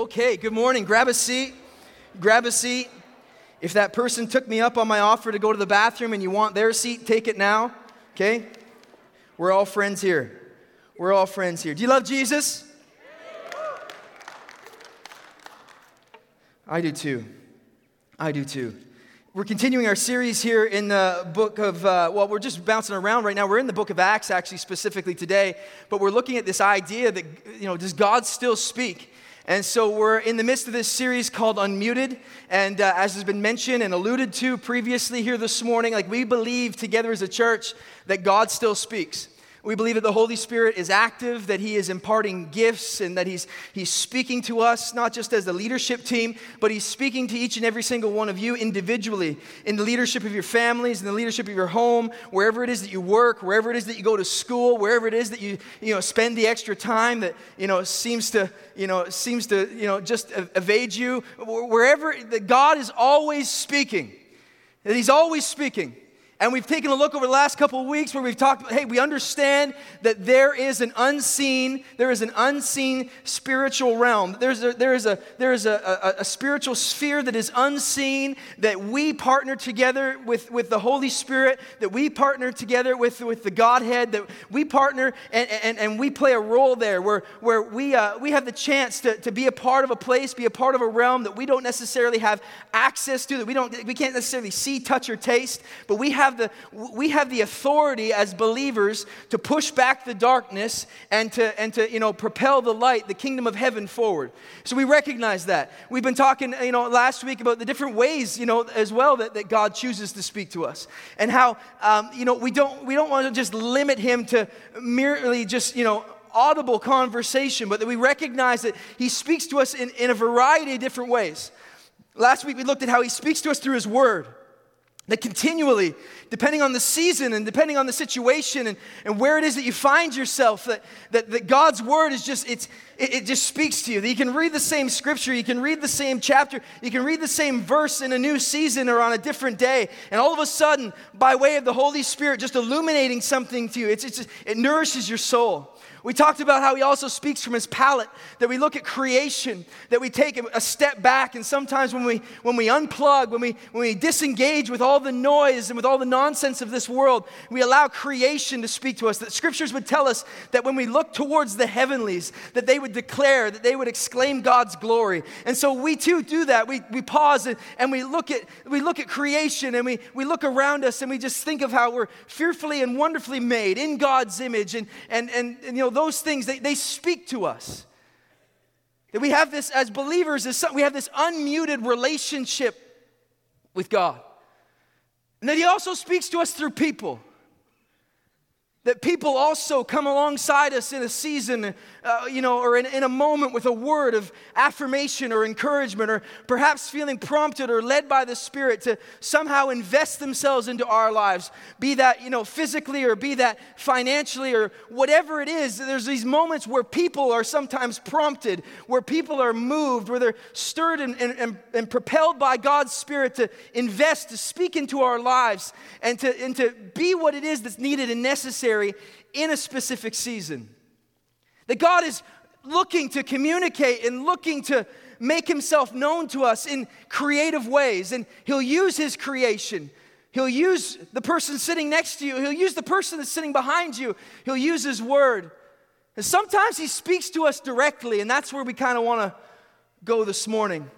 Okay, good morning. Grab a seat. Grab a seat. If that person took me up on my offer to go to the bathroom and you want their seat, take it now. Okay? We're all friends here. We're all friends here. Do you love Jesus? I do too. I do too. We're continuing our series here in the book of, uh, well, we're just bouncing around right now. We're in the book of Acts, actually, specifically today, but we're looking at this idea that, you know, does God still speak? And so we're in the midst of this series called Unmuted. And uh, as has been mentioned and alluded to previously here this morning, like we believe together as a church that God still speaks. We believe that the Holy Spirit is active, that He is imparting gifts, and that He's, he's speaking to us, not just as the leadership team, but He's speaking to each and every single one of you individually in the leadership of your families, in the leadership of your home, wherever it is that you work, wherever it is that you go to school, wherever it is that you, you know, spend the extra time that you know, seems, to, you know, seems to you know, just evade you. Wherever that God is always speaking, that He's always speaking. And we've taken a look over the last couple of weeks where we've talked about, hey, we understand that there is an unseen, there is an unseen spiritual realm. There's a, there is, a, there is a, a, a spiritual sphere that is unseen, that we partner together with, with the Holy Spirit, that we partner together with, with the Godhead, that we partner and, and, and we play a role there where, where we, uh, we have the chance to, to be a part of a place, be a part of a realm that we don't necessarily have access to, that we, don't, we can't necessarily see, touch, or taste, but we have have the, we have the authority as believers to push back the darkness and to, and to, you know, propel the light, the kingdom of heaven forward. So we recognize that. We've been talking, you know, last week about the different ways, you know, as well that, that God chooses to speak to us and how, um, you know, we don't, we don't want to just limit him to merely just, you know, audible conversation, but that we recognize that He speaks to us in, in a variety of different ways. Last week we looked at how He speaks to us through His Word. That continually, depending on the season and depending on the situation and, and where it is that you find yourself, that, that, that God's word is just, it's, it, it just speaks to you. That you can read the same scripture, you can read the same chapter, you can read the same verse in a new season or on a different day. And all of a sudden, by way of the Holy Spirit just illuminating something to you, it's, it's, it nourishes your soul. We talked about how he also speaks from his palette, that we look at creation, that we take a step back, and sometimes when we, when we unplug, when we, when we disengage with all the noise and with all the nonsense of this world, we allow creation to speak to us. That scriptures would tell us that when we look towards the heavenlies, that they would declare, that they would exclaim God's glory. And so we too do that. We, we pause and, and we, look at, we look at creation and we, we look around us and we just think of how we're fearfully and wonderfully made in God's image. And, and, and, and you know, those things, they, they speak to us. That we have this, as believers, as we have this unmuted relationship with God. And that He also speaks to us through people. That people also come alongside us in a season, uh, you know, or in, in, a moment with a word of affirmation or encouragement, or perhaps feeling prompted or led by the Spirit to somehow invest themselves into our lives, be that, you know, physically or be that financially or whatever it is. There's these moments where people are sometimes prompted, where people are moved, where they're stirred and, and, and propelled by God's Spirit to invest, to speak into our lives, and to, and to be what it is that's needed and necessary necessary in a specific season. That God is looking to communicate and looking to make himself known to us in creative ways. And he'll use his creation. He'll use the person sitting next to you. He'll use the person that's sitting behind you. He'll use his word. And sometimes he speaks to us directly, and that's where we kind of want to go this morning.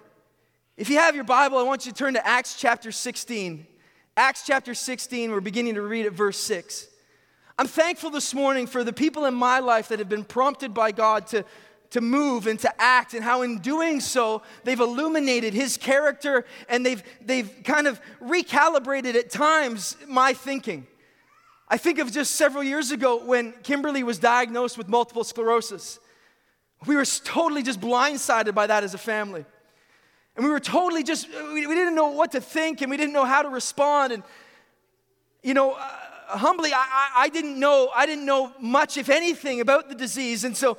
If you have your Bible, I want you to turn to Acts chapter 16. Acts chapter 16, we're beginning to read at verse 6. I'm thankful this morning for the people in my life that have been prompted by God to, to move and to act, and how in doing so, they've illuminated His character and they've, they've kind of recalibrated at times my thinking. I think of just several years ago when Kimberly was diagnosed with multiple sclerosis. We were totally just blindsided by that as a family. And we were totally just, we, didn't know what to think and we didn't know how to respond. And, you know, uh, humbly, I, I, didn't know, I didn't know much, if anything, about the disease. And so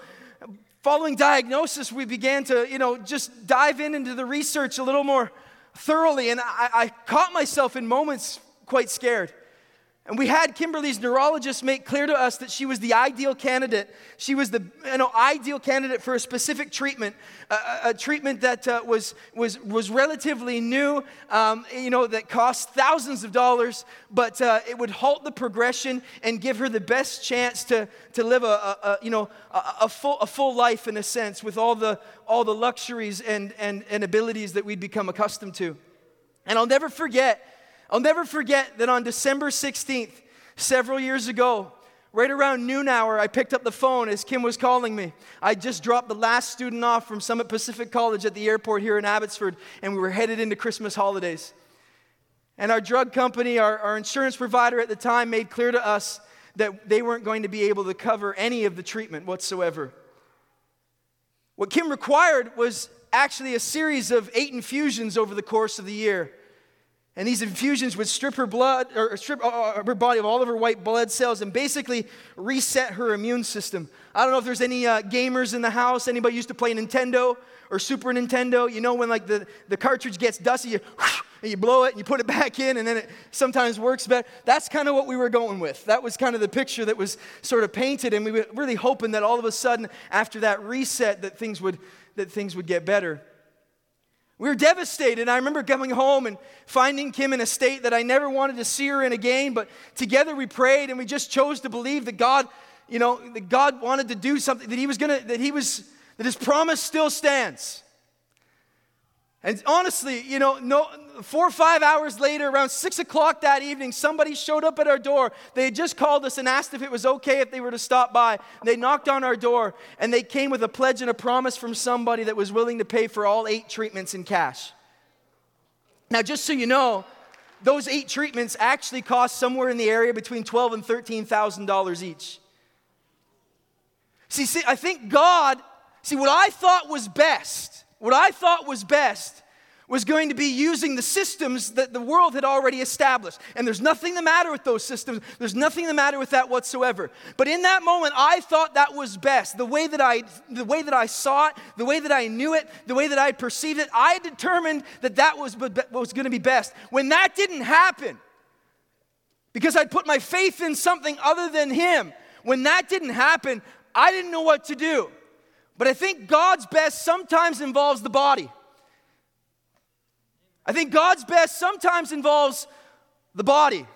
following diagnosis, we began to, you know, just dive in into the research a little more thoroughly. And I, I caught myself in moments quite scared. And we had Kimberly's neurologist make clear to us that she was the ideal candidate. She was the you know, ideal candidate for a specific treatment, a, a treatment that uh, was, was, was relatively new, um, you know, that cost thousands of dollars, but uh, it would halt the progression and give her the best chance to, to live a, a, you know, a, a, full, a full life in a sense with all the, all the luxuries and, and, and abilities that we'd become accustomed to. And I'll never forget I'll never forget that on December 16th, several years ago, right around noon hour, I picked up the phone as Kim was calling me. I just dropped the last student off from Summit Pacific College at the airport here in Abbotsford, and we were headed into Christmas holidays. And our drug company, our, our insurance provider at the time, made clear to us that they weren't going to be able to cover any of the treatment whatsoever. What Kim required was actually a series of eight infusions over the course of the year. And these infusions would strip her blood or strip uh, uh, her body of all of her white blood cells and basically reset her immune system. I don't know if there's any uh, gamers in the house. Anybody used to play Nintendo or Super Nintendo? You know when like the, the cartridge gets dusty, you, and you blow it and you put it back in, and then it sometimes works better. That's kind of what we were going with. That was kind of the picture that was sort of painted, and we were really hoping that all of a sudden after that reset that things would that things would get better. We were devastated. I remember coming home and finding Kim in a state that I never wanted to see her in again, but together we prayed and we just chose to believe that God, you know, that God wanted to do something, that He was gonna, that He was, that His promise still stands. And honestly, you know, no, four or five hours later, around six o'clock that evening, somebody showed up at our door. They had just called us and asked if it was okay if they were to stop by. They knocked on our door and they came with a pledge and a promise from somebody that was willing to pay for all eight treatments in cash. Now, just so you know, those eight treatments actually cost somewhere in the area between twelve and thirteen thousand dollars each. See, see, I think God, see, what I thought was best what I thought was best was going to be using the systems that the world had already established. And there's nothing the matter with those systems. There's nothing the matter with that whatsoever. But in that moment, I thought that was best. The way that I, the way that I saw it, the way that I knew it, the way that I perceived it, I determined that that was what was going to be best. When that didn't happen, because I'd put my faith in something other than Him, when that didn't happen, I didn't know what to do. But I think God's best sometimes involves the body. I think God's best sometimes involves the body.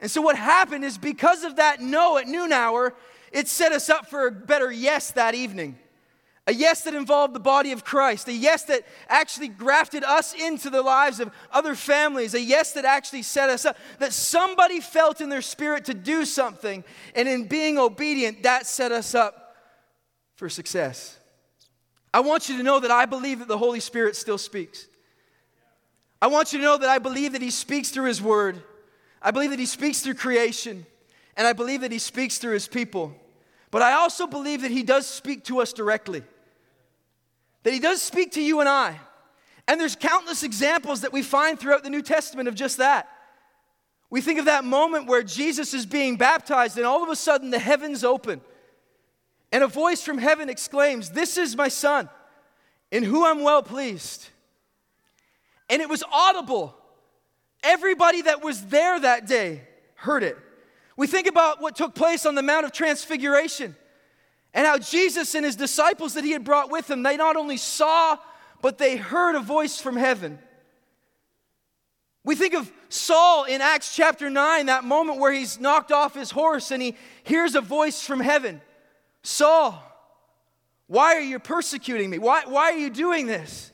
And so what happened is because of that no at noon hour, it set us up for a better yes that evening. A yes that involved the body of Christ. A yes that actually grafted us into the lives of other families. A yes that actually set us up. That somebody felt in their spirit to do something. And in being obedient, that set us up for success. I want you to know that I believe that the Holy Spirit still speaks. I want you to know that I believe that He speaks through His Word. I believe that He speaks through creation. And I believe that He speaks through His people. But I also believe that He does speak to us directly. That He does speak to you and I. And there's countless examples that we find throughout the New Testament of just that. We think of that moment where Jesus is being baptized, and all of a sudden the heavens open. And a voice from heaven exclaims, This is my son, in whom I'm well pleased. And it was audible. Everybody that was there that day heard it. We think about what took place on the Mount of Transfiguration and how Jesus and his disciples that he had brought with him, they not only saw, but they heard a voice from heaven. We think of Saul in Acts chapter 9, that moment where he's knocked off his horse and he hears a voice from heaven. Saul, why are you persecuting me? Why, why are you doing this?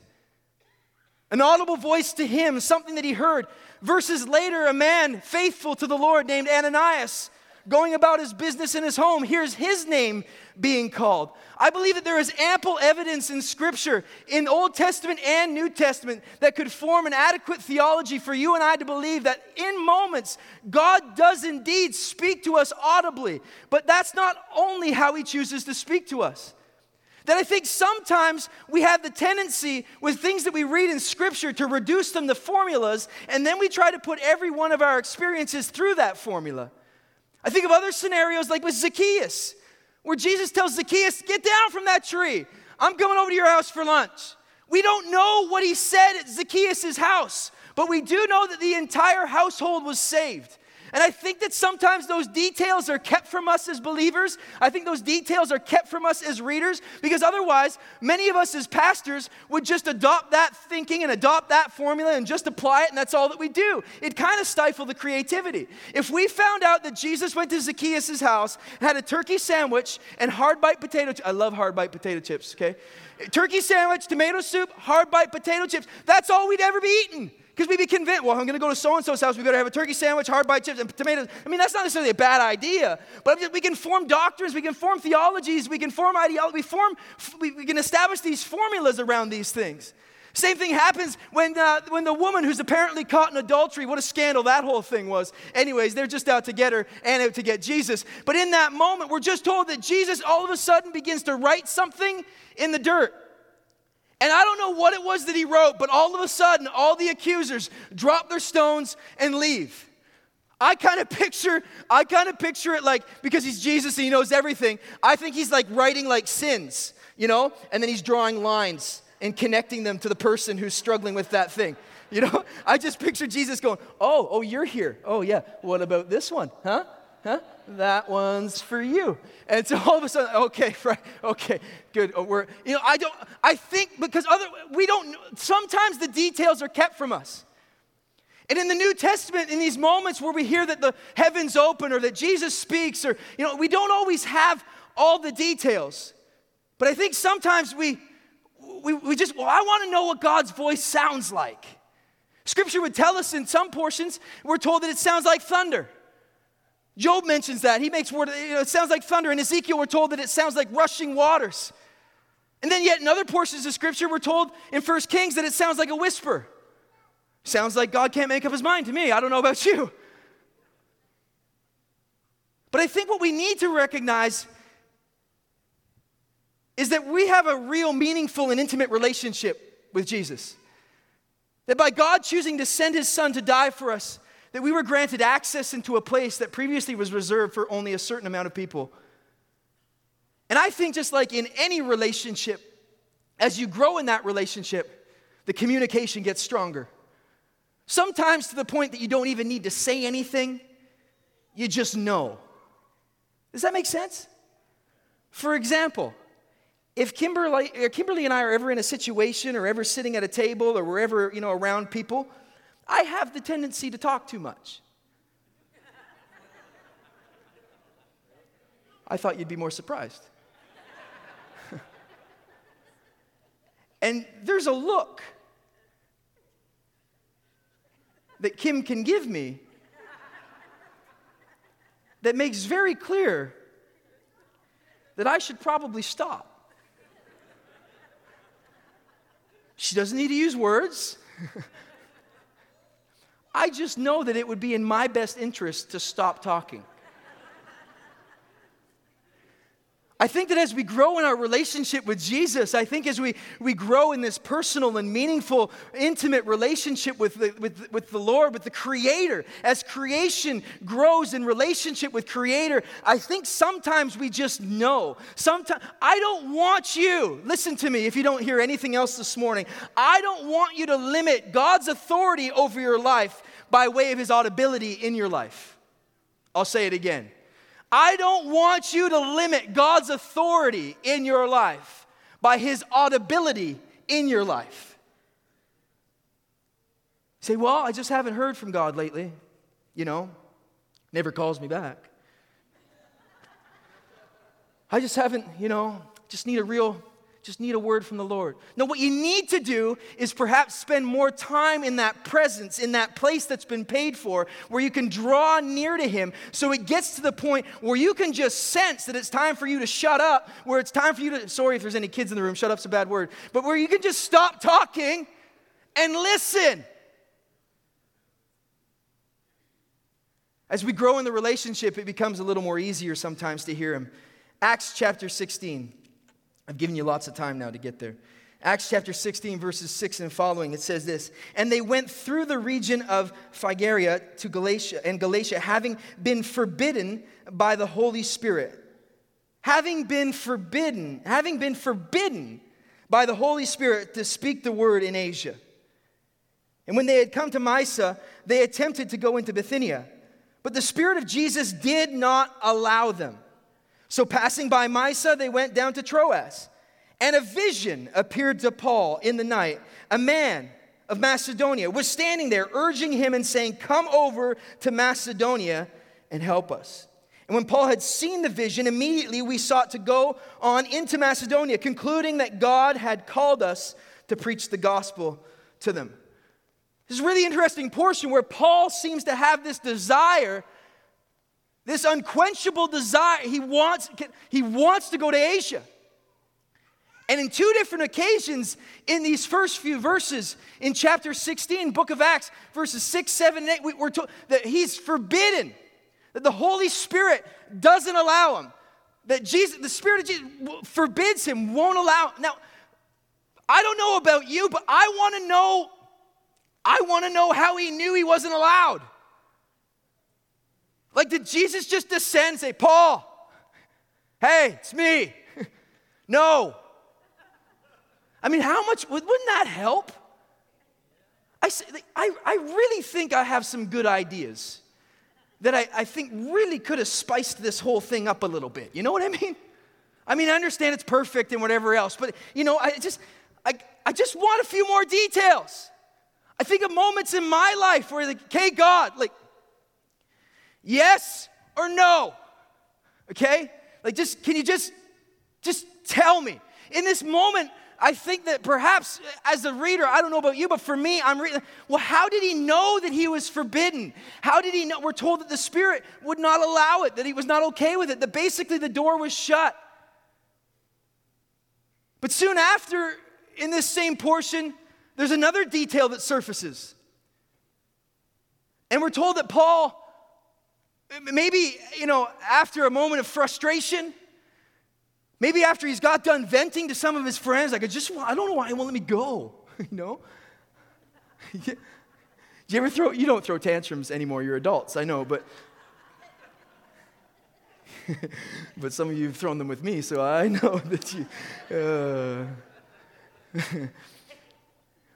An audible voice to him, something that he heard. Verses later, a man faithful to the Lord named Ananias, going about his business in his home, hears his name being called. I believe that there is ample evidence in Scripture, in Old Testament and New Testament, that could form an adequate theology for you and I to believe that in moments, God does indeed speak to us audibly. But that's not only how He chooses to speak to us. That I think sometimes we have the tendency with things that we read in Scripture to reduce them to formulas, and then we try to put every one of our experiences through that formula. I think of other scenarios like with Zacchaeus where Jesus tells Zacchaeus, Get down from that tree. I'm going over to your house for lunch. We don't know what he said at Zacchaeus' house, but we do know that the entire household was saved. And I think that sometimes those details are kept from us as believers. I think those details are kept from us as readers because otherwise, many of us as pastors would just adopt that thinking and adopt that formula and just apply it, and that's all that we do. It kind of stifle the creativity. If we found out that Jesus went to Zacchaeus' house, had a turkey sandwich, and hard bite potato I love hard bite potato chips, okay? Turkey sandwich, tomato soup, hard bite potato chips. That's all we'd ever be eating. Because we'd be convinced, well, I'm going to go to so and so's house. We better have a turkey sandwich, hard bite chips, and tomatoes. I mean, that's not necessarily a bad idea, but we can form doctrines, we can form theologies, we can form ideology, we, form, we can establish these formulas around these things. Same thing happens when, uh, when the woman who's apparently caught in adultery, what a scandal that whole thing was. Anyways, they're just out to get her and out to get Jesus. But in that moment, we're just told that Jesus all of a sudden begins to write something in the dirt. And I don't know what it was that he wrote, but all of a sudden, all the accusers drop their stones and leave. I kind of picture, I kind of picture it like because he's Jesus and he knows everything. I think he's like writing like sins, you know, and then he's drawing lines and connecting them to the person who's struggling with that thing. You know, I just picture Jesus going, "Oh, oh, you're here. Oh yeah. What about this one? Huh? Huh? That one's for you. And so all of a sudden, okay, right, okay, good. Oh, we're, you know, I don't, I think because other, we don't, sometimes the details are kept from us. And in the New Testament, in these moments where we hear that the heavens open or that Jesus speaks, or, you know, we don't always have all the details. But I think sometimes we, we, we just, well, I want to know what God's voice sounds like. Scripture would tell us in some portions, we're told that it sounds like thunder. Job mentions that. He makes word, you know, it sounds like thunder. In Ezekiel, we're told that it sounds like rushing waters. And then, yet, in other portions of Scripture, we're told in First Kings that it sounds like a whisper. Sounds like God can't make up his mind to me. I don't know about you. But I think what we need to recognize is that we have a real, meaningful, and intimate relationship with Jesus. That by God choosing to send his son to die for us, that we were granted access into a place that previously was reserved for only a certain amount of people. And I think, just like in any relationship, as you grow in that relationship, the communication gets stronger. Sometimes to the point that you don't even need to say anything, you just know. Does that make sense? For example, if Kimberly, Kimberly and I are ever in a situation or ever sitting at a table or we're ever, you know, around people, I have the tendency to talk too much. I thought you'd be more surprised. and there's a look that Kim can give me that makes very clear that I should probably stop. She doesn't need to use words. I just know that it would be in my best interest to stop talking. I think that as we grow in our relationship with Jesus, I think as we, we grow in this personal and meaningful, intimate relationship with the, with, with the Lord, with the Creator, as creation grows in relationship with Creator, I think sometimes we just know. Sometimes, I don't want you, listen to me if you don't hear anything else this morning, I don't want you to limit God's authority over your life by way of His audibility in your life. I'll say it again. I don't want you to limit God's authority in your life by his audibility in your life. You say, well, I just haven't heard from God lately. You know, never calls me back. I just haven't, you know, just need a real just need a word from the Lord. No, what you need to do is perhaps spend more time in that presence, in that place that's been paid for, where you can draw near to Him so it gets to the point where you can just sense that it's time for you to shut up, where it's time for you to, sorry if there's any kids in the room, shut up's a bad word, but where you can just stop talking and listen. As we grow in the relationship, it becomes a little more easier sometimes to hear Him. Acts chapter 16. I've given you lots of time now to get there. Acts chapter 16, verses 6 and following, it says this And they went through the region of Phrygia to Galatia, and Galatia, having been forbidden by the Holy Spirit. Having been forbidden, having been forbidden by the Holy Spirit to speak the word in Asia. And when they had come to Mysia, they attempted to go into Bithynia But the Spirit of Jesus did not allow them. So, passing by Mysia, they went down to Troas. And a vision appeared to Paul in the night. A man of Macedonia was standing there, urging him and saying, Come over to Macedonia and help us. And when Paul had seen the vision, immediately we sought to go on into Macedonia, concluding that God had called us to preach the gospel to them. This is a really interesting portion where Paul seems to have this desire, this unquenchable desire. He wants, he wants to go to Asia. And in two different occasions in these first few verses in chapter 16, book of Acts, verses 6, 7, and 8, we're told that he's forbidden, that the Holy Spirit doesn't allow him, that Jesus, the Spirit of Jesus forbids him, won't allow. Now, I don't know about you, but I want to know, I want to know how he knew he wasn't allowed. Like, did Jesus just descend say, Paul, hey, it's me? no. I mean, how much, wouldn't that help? I, I, I really think I have some good ideas that I, I think really could have spiced this whole thing up a little bit. You know what I mean? I mean, I understand it's perfect and whatever else, but you know, I just, I, I just want a few more details. I think of moments in my life where, like, okay, God, like, yes or no? Okay? Like, just, can you just, just tell me? In this moment, I think that perhaps uh, as a reader, I don't know about you, but for me, I'm reading, well, how did he know that he was forbidden? How did he know? We're told that the Spirit would not allow it, that he was not okay with it, that basically the door was shut. But soon after, in this same portion, there's another detail that surfaces. And we're told that Paul, maybe, you know, after a moment of frustration, Maybe after he's got done venting to some of his friends, like, I just, I don't know why he won't let me go, you know? Do you ever throw, you don't throw tantrums anymore, you're adults, I know, but, but some of you have thrown them with me, so I know that you, uh,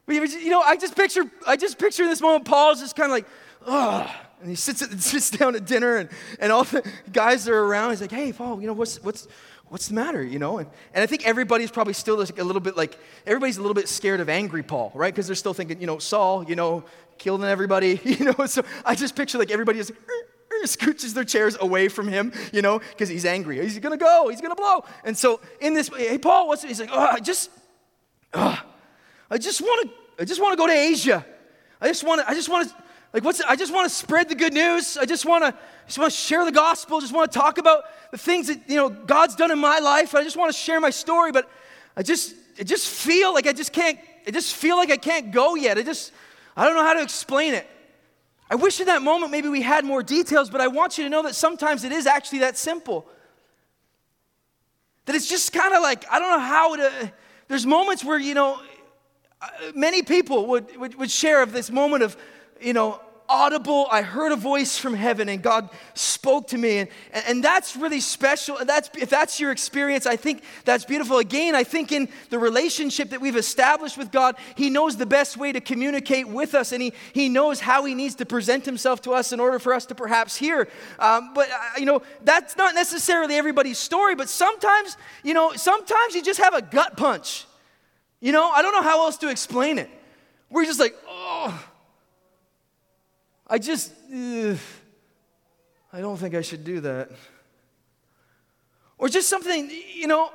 but you know, I just picture, I just picture this moment, Paul's just kind of like, ugh, and he sits, at, sits down at dinner and, and all the guys are around, he's like, hey, Paul, you know, what's, what's, what's the matter, you know? And, and I think everybody's probably still like a little bit like, everybody's a little bit scared of angry Paul, right? Because they're still thinking, you know, Saul, you know, killing everybody, you know? So I just picture like everybody is, scooches their chairs away from him, you know, because he's angry. He's gonna go, he's gonna blow. And so in this, hey, Paul, what's? He's like, oh, I just, oh, I just wanna, I just wanna go to Asia. I just wanna, I just wanna, like, what's? I just wanna spread the good news. I just wanna, just wanna share the gospel. I Just wanna talk about the things that, you know, God's done in my life. I just want to share my story, but I just, I just feel like I just can't, I just feel like I can't go yet. I just, I don't know how to explain it. I wish in that moment maybe we had more details, but I want you to know that sometimes it is actually that simple. That it's just kind of like, I don't know how to, there's moments where, you know, uh, many people would, would, would share of this moment of, you know, audible, I heard a voice from heaven and God spoke to me. And, and that's really special. And that's, if that's your experience, I think that's beautiful. Again, I think in the relationship that we've established with God, He knows the best way to communicate with us and He, he knows how He needs to present Himself to us in order for us to perhaps hear. Um, but, uh, you know, that's not necessarily everybody's story, but sometimes, you know, sometimes you just have a gut punch. You know, I don't know how else to explain it. We're just like, oh, I just, uh, I don't think I should do that. Or just something, you know,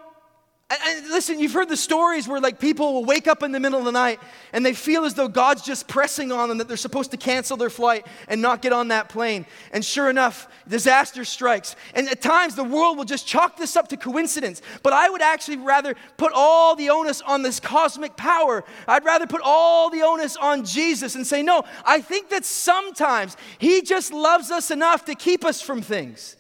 and listen, you've heard the stories where like people will wake up in the middle of the night and they feel as though God's just pressing on them that they're supposed to cancel their flight and not get on that plane. And sure enough, disaster strikes. And at times the world will just chalk this up to coincidence. But I would actually rather put all the onus on this cosmic power. I'd rather put all the onus on Jesus and say, no, I think that sometimes He just loves us enough to keep us from things.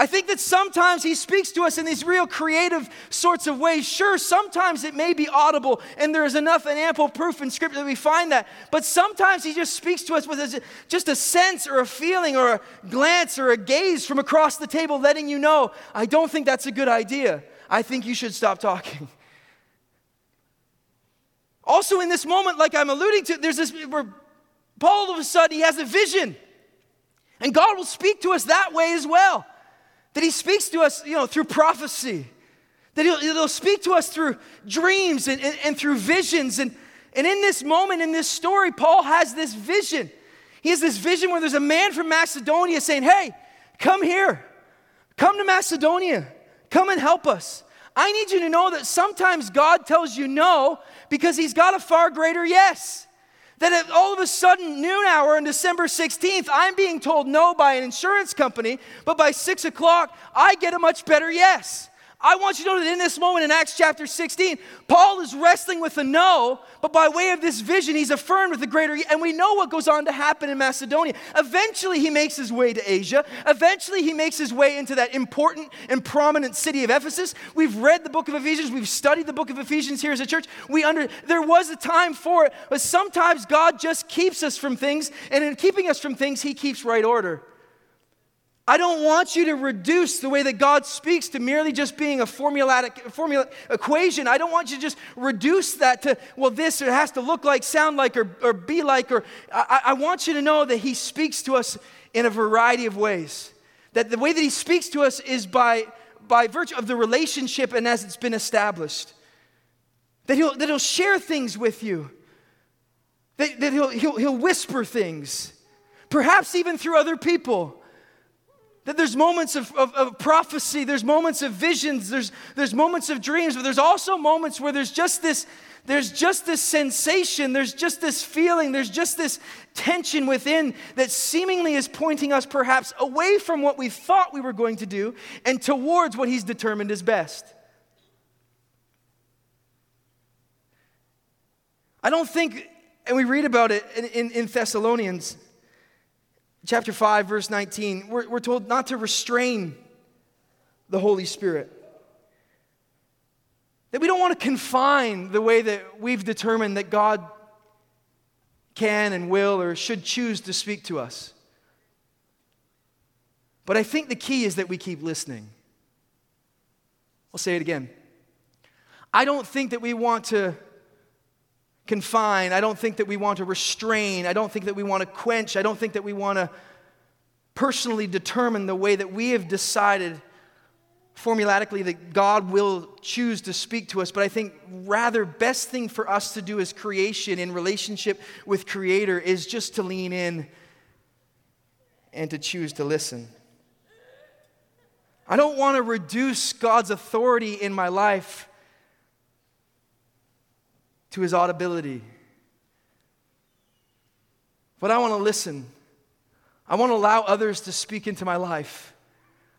I think that sometimes he speaks to us in these real creative sorts of ways. Sure, sometimes it may be audible, and there is enough and ample proof in Scripture that we find that. But sometimes he just speaks to us with a, just a sense or a feeling or a glance or a gaze from across the table, letting you know, I don't think that's a good idea. I think you should stop talking. Also, in this moment, like I'm alluding to, there's this where Paul all of a sudden he has a vision. And God will speak to us that way as well. That He speaks to us, you know, through prophecy. That He'll, he'll speak to us through dreams and, and, and through visions. And, and in this moment, in this story, Paul has this vision. He has this vision where there's a man from Macedonia saying, Hey, come here. Come to Macedonia. Come and help us. I need you to know that sometimes God tells you no because He's got a far greater yes. That at all of a sudden, noon hour on December 16th, I'm being told no by an insurance company, but by six o'clock, I get a much better yes. I want you to know that in this moment in Acts chapter 16, Paul is wrestling with a no, but by way of this vision, he's affirmed with a greater, and we know what goes on to happen in Macedonia. Eventually, he makes his way to Asia. Eventually, he makes his way into that important and prominent city of Ephesus. We've read the book of Ephesians, we've studied the book of Ephesians here as a church. We under there was a time for it, but sometimes God just keeps us from things, and in keeping us from things, he keeps right order. I don't want you to reduce the way that God speaks to merely just being a formulatic formula equation. I don't want you to just reduce that to, well, this it has to look like, sound like, or, or be like, or I, I want you to know that He speaks to us in a variety of ways. That the way that He speaks to us is by, by virtue of the relationship and as it's been established. That He'll, that he'll share things with you. That, that he'll, he'll, he'll whisper things, perhaps even through other people. That there's moments of, of, of, prophecy, there's moments of visions, there's, there's moments of dreams, but there's also moments where there's just this, there's just this sensation, there's just this feeling, there's just this tension within that seemingly is pointing us perhaps away from what we thought we were going to do and towards what he's determined is best. I don't think, and we read about it in, in, in Thessalonians chapter 5, verse 19, we're, we're told not to restrain the Holy Spirit. That we don't want to confine the way that we've determined that God can and will or should choose to speak to us. But I think the key is that we keep listening. I'll say it again. I don't think that we want to confine. I don't think that we want to restrain. I don't think that we want to quench. I don't think that we want to personally determine the way that we have decided formulatically that God will choose to speak to us, but I think rather best thing for us to do as creation in relationship with creator is just to lean in and to choose to listen. I don't want to reduce God's authority in my life to his audibility. But I want to listen. I want to allow others to speak into my life.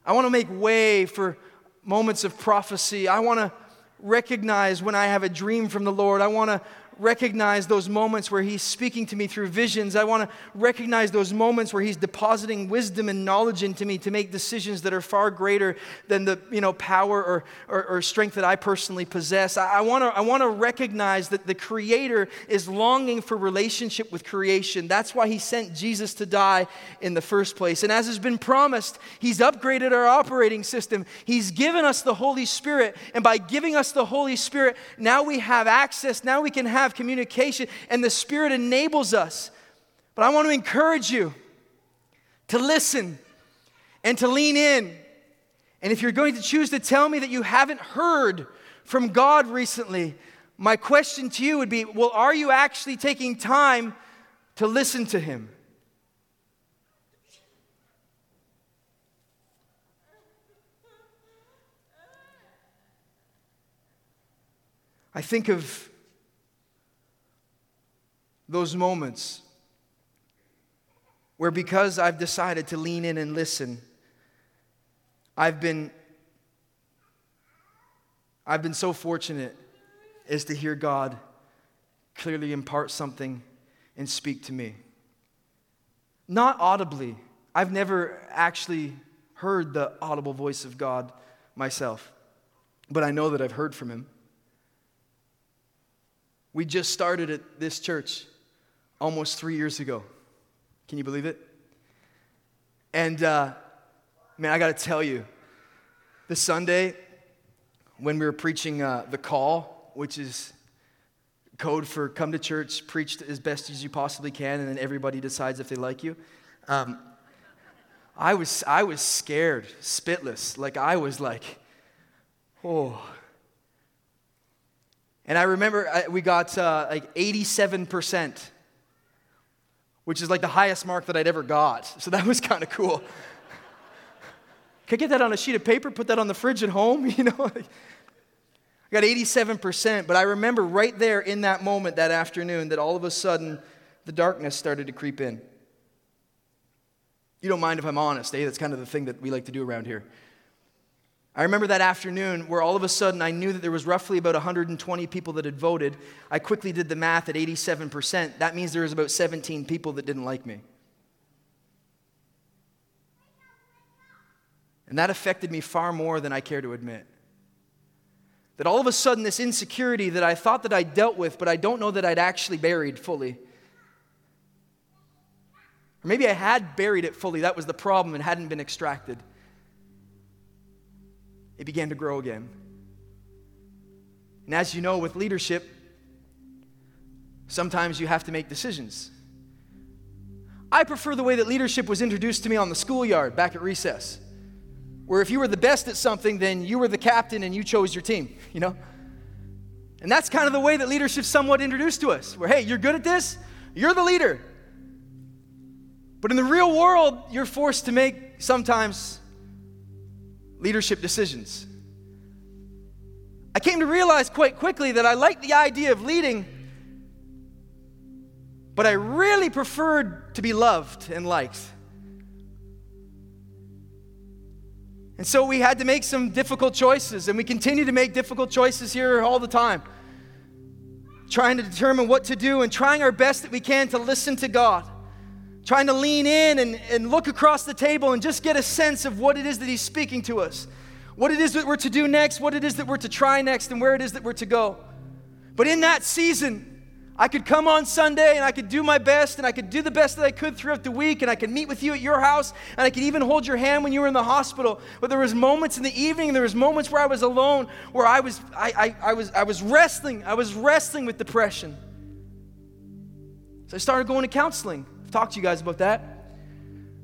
I want to make way for moments of prophecy. I want to recognize when I have a dream from the Lord. I want to recognize those moments where He's speaking to me through visions. I want to recognize those moments where He's depositing wisdom and knowledge into me to make decisions that are far greater than the you know, power or, or, or strength that I personally possess. I, I want to I wanna recognize that the Creator is longing for relationship with creation. That's why He sent Jesus to die in the first place. And as has been promised, He's upgraded our operating system. He's given us the Holy Spirit. And by giving us the Holy Spirit, now we have access, now we can have have communication, and the Spirit enables us. But I want to encourage you to listen and to lean in. And if you're going to choose to tell me that you haven't heard from God recently, my question to you would be well, are you actually taking time to listen to Him? I think of those moments where because I've decided to lean in and listen, I've been I've been so fortunate as to hear God clearly impart something and speak to me. Not audibly. I've never actually heard the audible voice of God myself, but I know that I've heard from him. We just started at this church almost three years ago. Can you believe it? And uh, man, I got to tell you, this Sunday, when we were preaching uh, the call, which is code for come to church, preach as best as you possibly can, and then everybody decides if they like you. Um, I was, I was scared, spitless. Like, I was like, oh. And I remember we got uh, like 87%, which is like the highest mark that I'd ever got. So that was kind of cool. Can I get that on a sheet of paper, put that on the fridge at home? You know? I got 87%, but I remember right there in that moment that afternoon that all of a sudden the darkness started to creep in. You don't mind if I'm honest, eh? That's kind of the thing that we like to do around here. I remember that afternoon where all of a sudden I knew that there was roughly about 120 people that had voted. I quickly did the math at 87%. That means there was about 17 people that didn't like me. And that affected me far more than I care to admit. That all of a sudden, this insecurity that I thought that I dealt with, but I don't know that I'd actually buried fully. Or maybe I had buried it fully, that was the problem, and hadn't been extracted. It began to grow again. And as you know, with leadership, sometimes you have to make decisions. I prefer the way that leadership was introduced to me on the schoolyard back at recess where if you were the best at something, then you were the captain and you chose your team, you know? And that's kind of the way that leadership's somewhat introduced to us, where, hey, you're good at this, you're the leader. But in the real world, you're forced to make sometimes leadership decisions. I came to realize quite quickly that I liked the idea of leading, but I really preferred to be loved and liked. And so we had to make some difficult choices, and we continue to make difficult choices here all the time. Trying to determine what to do and trying our best that we can to listen to God. Trying to lean in and, and look across the table and just get a sense of what it is that He's speaking to us, what it is that we're to do next, what it is that we're to try next, and where it is that we're to go. But in that season, I could come on Sunday and I could do my best and I could do the best that I could throughout the week and I could meet with you at your house and I could even hold your hand when you were in the hospital. But there was moments in the evening, there was moments where I was alone, where I was, I, I, I was, I was wrestling. I was wrestling with depression. So I started going to counseling. I've talked to you guys about that.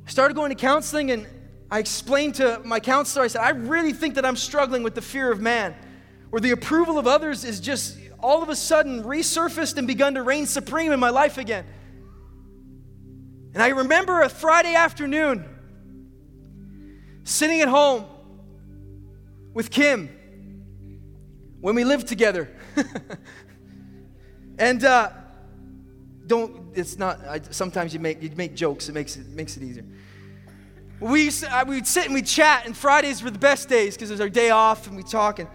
I started going to counseling and I explained to my counselor, I said, I really think that I'm struggling with the fear of man, where the approval of others is just all of a sudden resurfaced and begun to reign supreme in my life again. And I remember a Friday afternoon sitting at home with Kim when we lived together. and uh, don't, it's not, I, sometimes you make, you make jokes, it makes it, makes it easier. We, we'd sit and we'd chat, and Fridays were the best days because it was our day off and we talk. And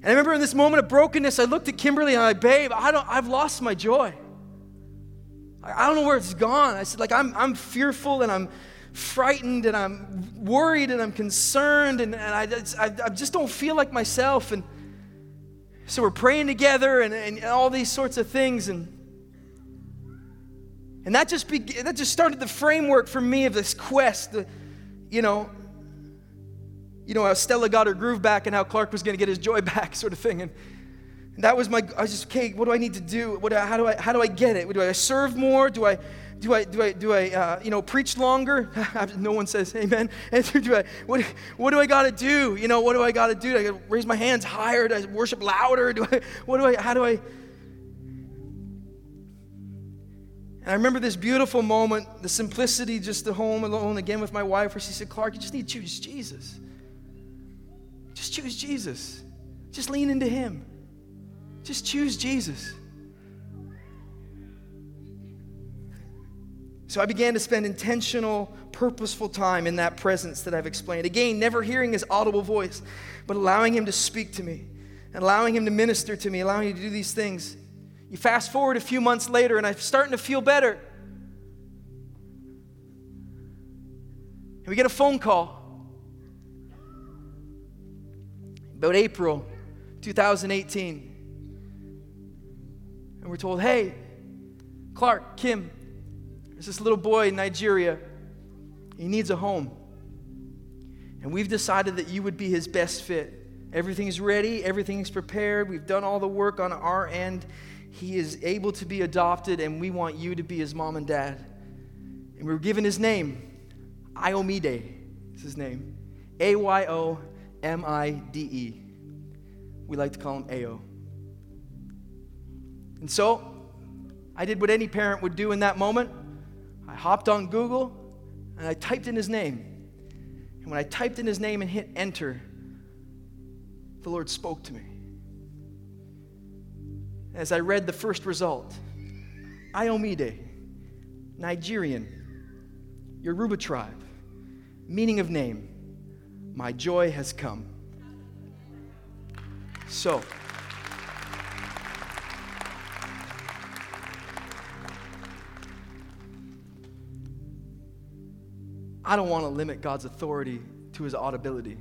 and I remember in this moment of brokenness, I looked at Kimberly and I, like, babe, I don't, I've lost my joy. I don't know where it's gone. I said, like, I'm, I'm fearful and I'm frightened and I'm worried and I'm concerned and, and I, I, I just don't feel like myself. And so we're praying together and, and all these sorts of things. And, and that just, be, that just started the framework for me of this quest, you know, you know, how Stella got her groove back and how Clark was going to get his joy back, sort of thing. And, that was my, I was just, okay, what do I need to do? What, how, do I, how do I get it? Do I serve more? Do I, do I, do I, do I uh, you know, preach longer? no one says amen. And do I, what, what do I got to do? You know, what do I got to do? Do I raise my hands higher? Do I worship louder? Do I, what do I, how do I? And I remember this beautiful moment, the simplicity, just the home alone again with my wife, where she said, Clark, you just need to choose Jesus. Just choose Jesus. Just lean into Him. Just choose Jesus. So I began to spend intentional, purposeful time in that presence that I've explained. Again, never hearing his audible voice, but allowing him to speak to me and allowing him to minister to me, allowing me to do these things. You fast forward a few months later, and I'm starting to feel better. And we get a phone call about April 2018. And we're told, hey, Clark, Kim, there's this little boy in Nigeria. He needs a home. And we've decided that you would be his best fit. Everything's ready, everything's prepared. We've done all the work on our end. He is able to be adopted, and we want you to be his mom and dad. And we are given his name, Ayomide is his name. A Y O M I D E. We like to call him Ao. And so I did what any parent would do in that moment. I hopped on Google and I typed in his name. And when I typed in his name and hit enter, the Lord spoke to me. As I read the first result, Ayomide, Nigerian, Yoruba tribe, meaning of name, my joy has come. So, I don't want to limit God's authority to his audibility.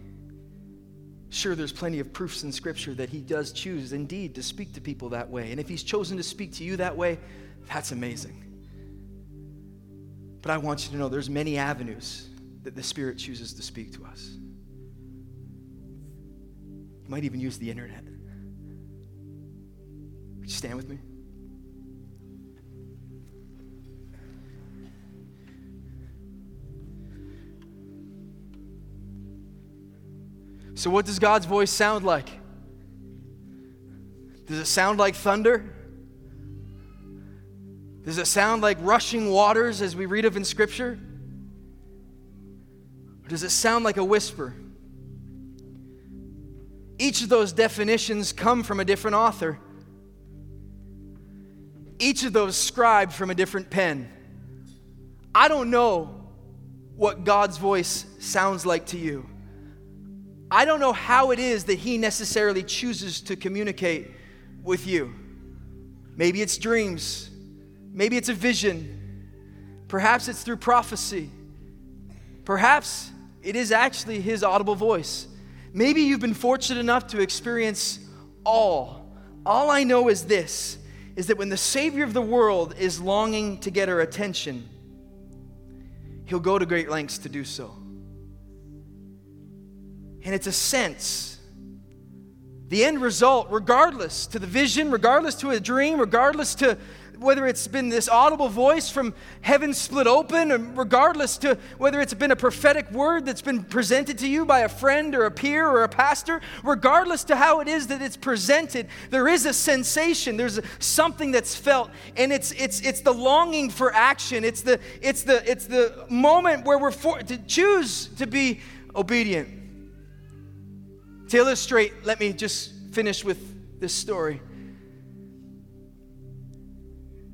Sure, there's plenty of proofs in Scripture that he does choose indeed to speak to people that way. And if he's chosen to speak to you that way, that's amazing. But I want you to know there's many avenues that the Spirit chooses to speak to us. You might even use the internet. Would you stand with me? So, what does God's voice sound like? Does it sound like thunder? Does it sound like rushing waters as we read of in Scripture? Or does it sound like a whisper? Each of those definitions come from a different author. Each of those scribed from a different pen. I don't know what God's voice sounds like to you. I don't know how it is that he necessarily chooses to communicate with you. Maybe it's dreams, maybe it's a vision, perhaps it's through prophecy, perhaps it is actually his audible voice. Maybe you've been fortunate enough to experience all. All I know is this is that when the Savior of the world is longing to get our attention, he'll go to great lengths to do so. And it's a sense. The end result, regardless to the vision, regardless to a dream, regardless to whether it's been this audible voice from heaven split open, and regardless to whether it's been a prophetic word that's been presented to you by a friend or a peer or a pastor, regardless to how it is that it's presented, there is a sensation. There's something that's felt, and it's it's it's the longing for action. It's the it's the it's the moment where we're for, to choose to be obedient. To illustrate, let me just finish with this story.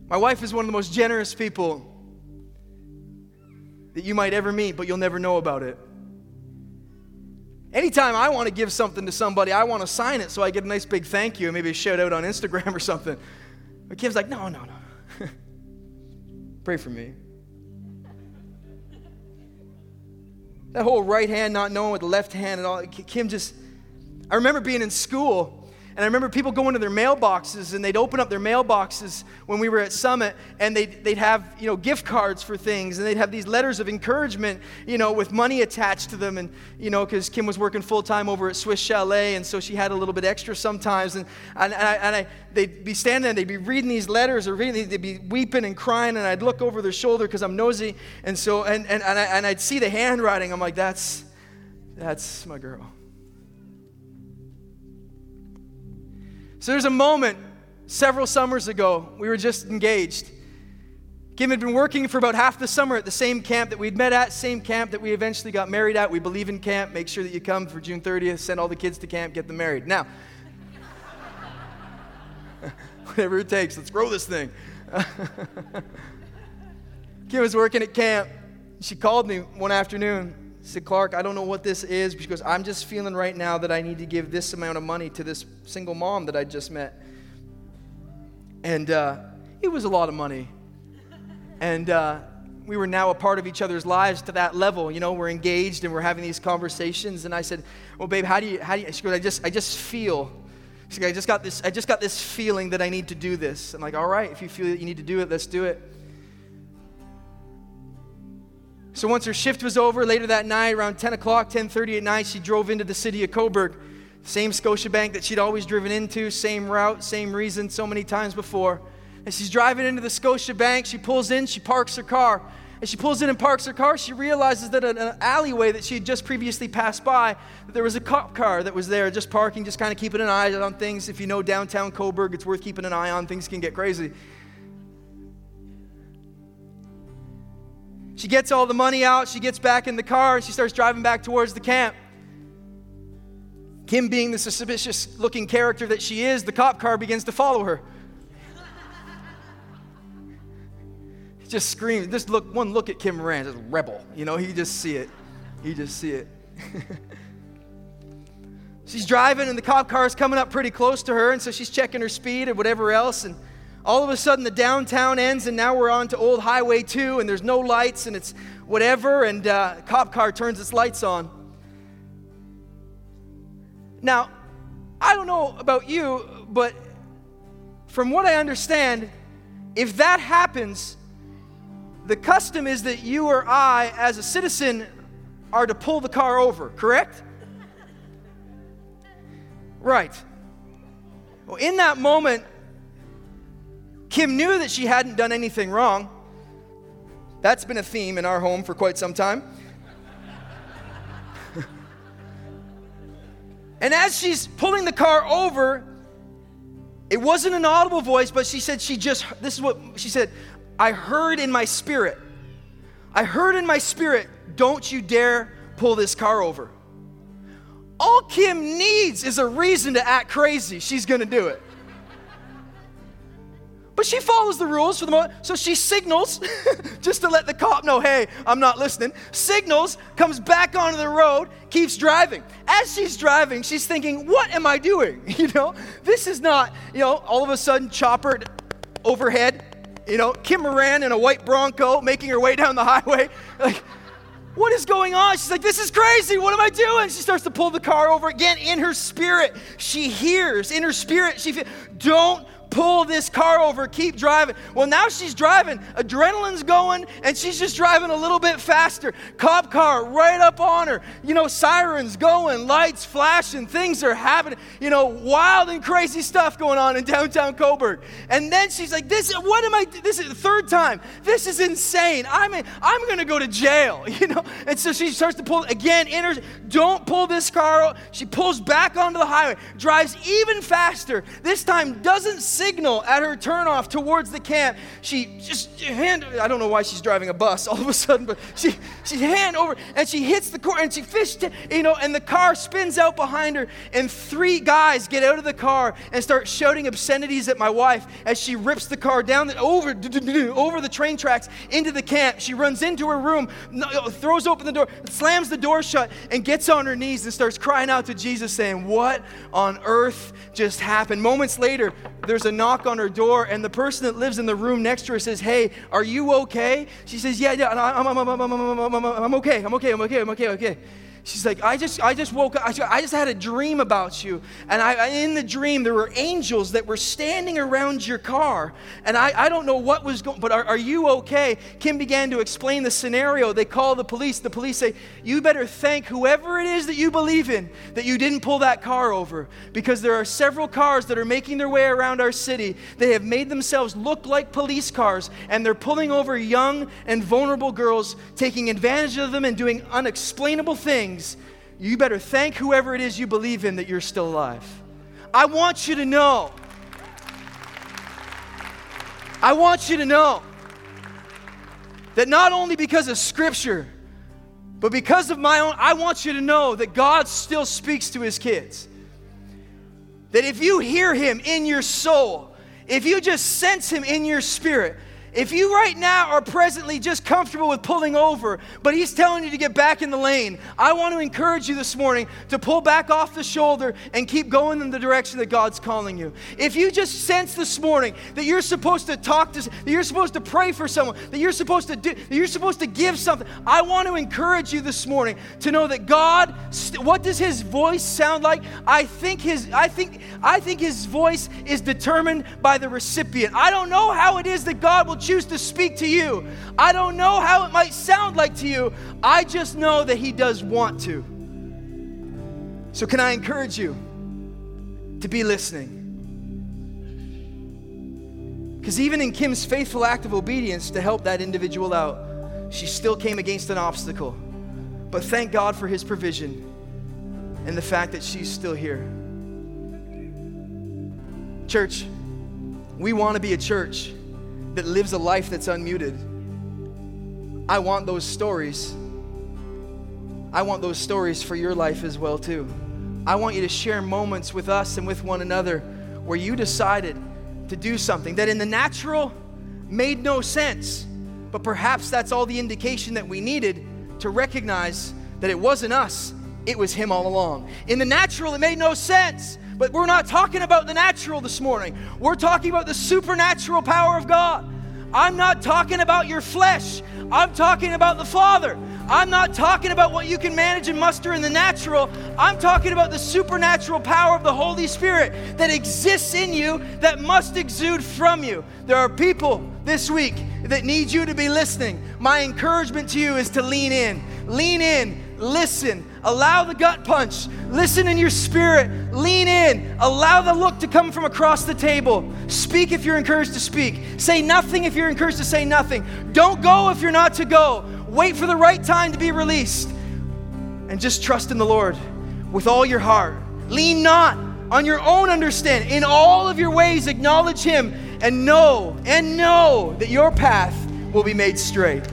My wife is one of the most generous people that you might ever meet, but you'll never know about it. Anytime I want to give something to somebody, I want to sign it so I get a nice big thank you and maybe a shout out on Instagram or something. But Kim's like, no, no, no. Pray for me. That whole right hand not knowing with the left hand and all, Kim just, I remember being in school and I remember people going to their mailboxes and they'd open up their mailboxes when we were at Summit and they'd, they'd have, you know, gift cards for things and they'd have these letters of encouragement, you know, with money attached to them. And, you know, because Kim was working full time over at Swiss Chalet and so she had a little bit extra sometimes. And, and, and, I, and I, they'd be standing there, and they'd be reading these letters or reading, they'd be weeping and crying and I'd look over their shoulder because I'm nosy. And so, and, and, and, I, and I'd see the handwriting. I'm like, that's, that's my girl. So there's a moment several summers ago, we were just engaged. Kim had been working for about half the summer at the same camp that we'd met at, same camp that we eventually got married at. We believe in camp. Make sure that you come for June 30th, send all the kids to camp, get them married. Now, whatever it takes, let's grow this thing. Kim was working at camp. She called me one afternoon said, Clark, I don't know what this is because I'm just feeling right now that I need to give this amount of money to this single mom that I just met. And uh, it was a lot of money. And uh, we were now a part of each other's lives to that level. You know, we're engaged and we're having these conversations. And I said, Well, babe, how do you, how do you, she goes, I just, I just feel. She goes, I just got this, I just got this feeling that I need to do this. I'm like, all right, if you feel that you need to do it, let's do it. So once her shift was over, later that night, around 10 o'clock, 10.30 at night, she drove into the city of Cobourg. Same Scotiabank that she'd always driven into, same route, same reason so many times before. As she's driving into the Scotiabank, she pulls in, she parks her car. As she pulls in and parks her car, she realizes that an alleyway that she had just previously passed by, there was a cop car that was there just parking, just kind of keeping an eye on things. If you know downtown Cobourg, it's worth keeping an eye on. Things can get crazy. She gets all the money out, she gets back in the car, and she starts driving back towards the camp. Kim, being the suspicious looking character that she is, the cop car begins to follow her. just screams. Just look, one look at Kim Moran, just rebel. You know, he just see it. He just see it. she's driving, and the cop car is coming up pretty close to her, and so she's checking her speed and whatever else, and all of a sudden the downtown ends, and now we're on to Old Highway 2, and there's no lights, and it's whatever, and uh, cop car turns its lights on. Now, I don't know about you, but from what I understand, if that happens, the custom is that you or I, as a citizen, are to pull the car over, correct? Right. Well, in that moment, Kim knew that she hadn't done anything wrong. That's been a theme in our home for quite some time. And as she's pulling the car over, it wasn't an audible voice, but she said she just, this is what she said I heard in my spirit. I heard in my spirit, don't you dare pull this car over. All Kim needs is a reason to act crazy. She's gonna do it. But she follows the rules for the moment. So she signals just to let the cop know, hey, I'm not listening. Signals, comes back onto the road, keeps driving. As she's driving, she's thinking, what am I doing? You know, this is not, you know, all of a sudden chopper overhead, you know, Kim Moran in a white Bronco making her way down the highway. Like, what is going on? She's like, This is crazy. What am I doing? She starts to pull the car over again in her spirit. She hears in her spirit, she feels, Don't pull this car over, keep driving. Well, now she's driving, adrenaline's going, and she's just driving a little bit faster. Cop car right up on her. You know, sirens going, lights flashing, things are happening. You know, wild and crazy stuff going on in downtown Cobourg. And then she's like, "This, what am I? This is the third time. This is insane. I'm, in, I'm gonna go to jail." You know. And so she starts to pull again. In her, don't pull this car. She pulls back onto the highway, drives even faster. This time doesn't signal at her turnoff towards the camp. She just hand, I don't know why she's driving a bus all of a sudden, but she, she hand over and she hits the car and she fished, you know, and the car spins out behind her. And three guys get out of the car and start shouting obscenities at my wife as she rips the car down the, over, over the train tracks into the camp. She runs into her room, throws open the door, slams the door shut, and gets on her knees and starts crying out to Jesus, saying, What on earth just happened? Moments later, there's a knock on her door, and the person that lives in the room next to her says, Hey, are you okay? She says, Yeah, yeah, I'm, I'm, okay, I'm okay, I'm okay, I'm okay, okay. She's like, I just, I just woke up. I just had a dream about you. And I, in the dream, there were angels that were standing around your car. And I, I don't know what was going but are, are you okay? Kim began to explain the scenario. They call the police. The police say, You better thank whoever it is that you believe in that you didn't pull that car over. Because there are several cars that are making their way around our city. They have made themselves look like police cars. And they're pulling over young and vulnerable girls, taking advantage of them and doing unexplainable things things, you better thank whoever it is you believe in that you're still alive. I want you to know. I want you to know that not only because of Scripture, but because of my own, I want you to know that God still speaks to His kids. That if you hear Him in your soul, if you just sense Him in your spirit, if you right now are presently just comfortable with pulling over, but He's telling you to get back in the lane, I want to encourage you this morning to pull back off the shoulder and keep going in the direction that God's calling you. If you just sense this morning that you're supposed to talk to, that you're supposed to pray for someone, that you're supposed to do, that you're supposed to give something, I want to encourage you this morning to know that God, what does His voice sound like? I think His, I think, I think His voice is determined by the recipient. I don't know how it is that God will choose to speak to you. I don't know how it might sound like to you. I just know that He does want to. So, can I encourage you to be listening? Because even in Kim's faithful act of obedience to help that individual out, She still came against an obstacle. But thank God for his provision and the fact that she's still here. Church, we want to be a church that lives a life that's unmuted. I want those stories. I want those stories for your life as well too. I want you to share moments with us and with one another where you decided to do something that in the natural made no sense, but perhaps that's all the indication that we needed to recognize that it wasn't us, it was Him all along. In the natural, it made no sense. But we're not talking about the natural this morning. We're talking about the supernatural power of God. I'm not talking about your flesh. I'm talking about the Father. I'm not talking about what you can manage and muster in the natural. I'm talking about the supernatural power of the Holy Spirit that exists in you that must exude from you. There are people this week that need you to be listening. My encouragement to you is to lean in. Lean in, listen, allow the gut punch, listen in your spirit, lean in, allow the look to come from across the table. Speak if you're encouraged to speak, say nothing if you're encouraged to say nothing. Don't go if you're not to go. Wait for the right time to be released. And just trust in the Lord with all your heart. Lean not on your own understanding. In all of your ways, acknowledge Him and know and know that your path will be made straight.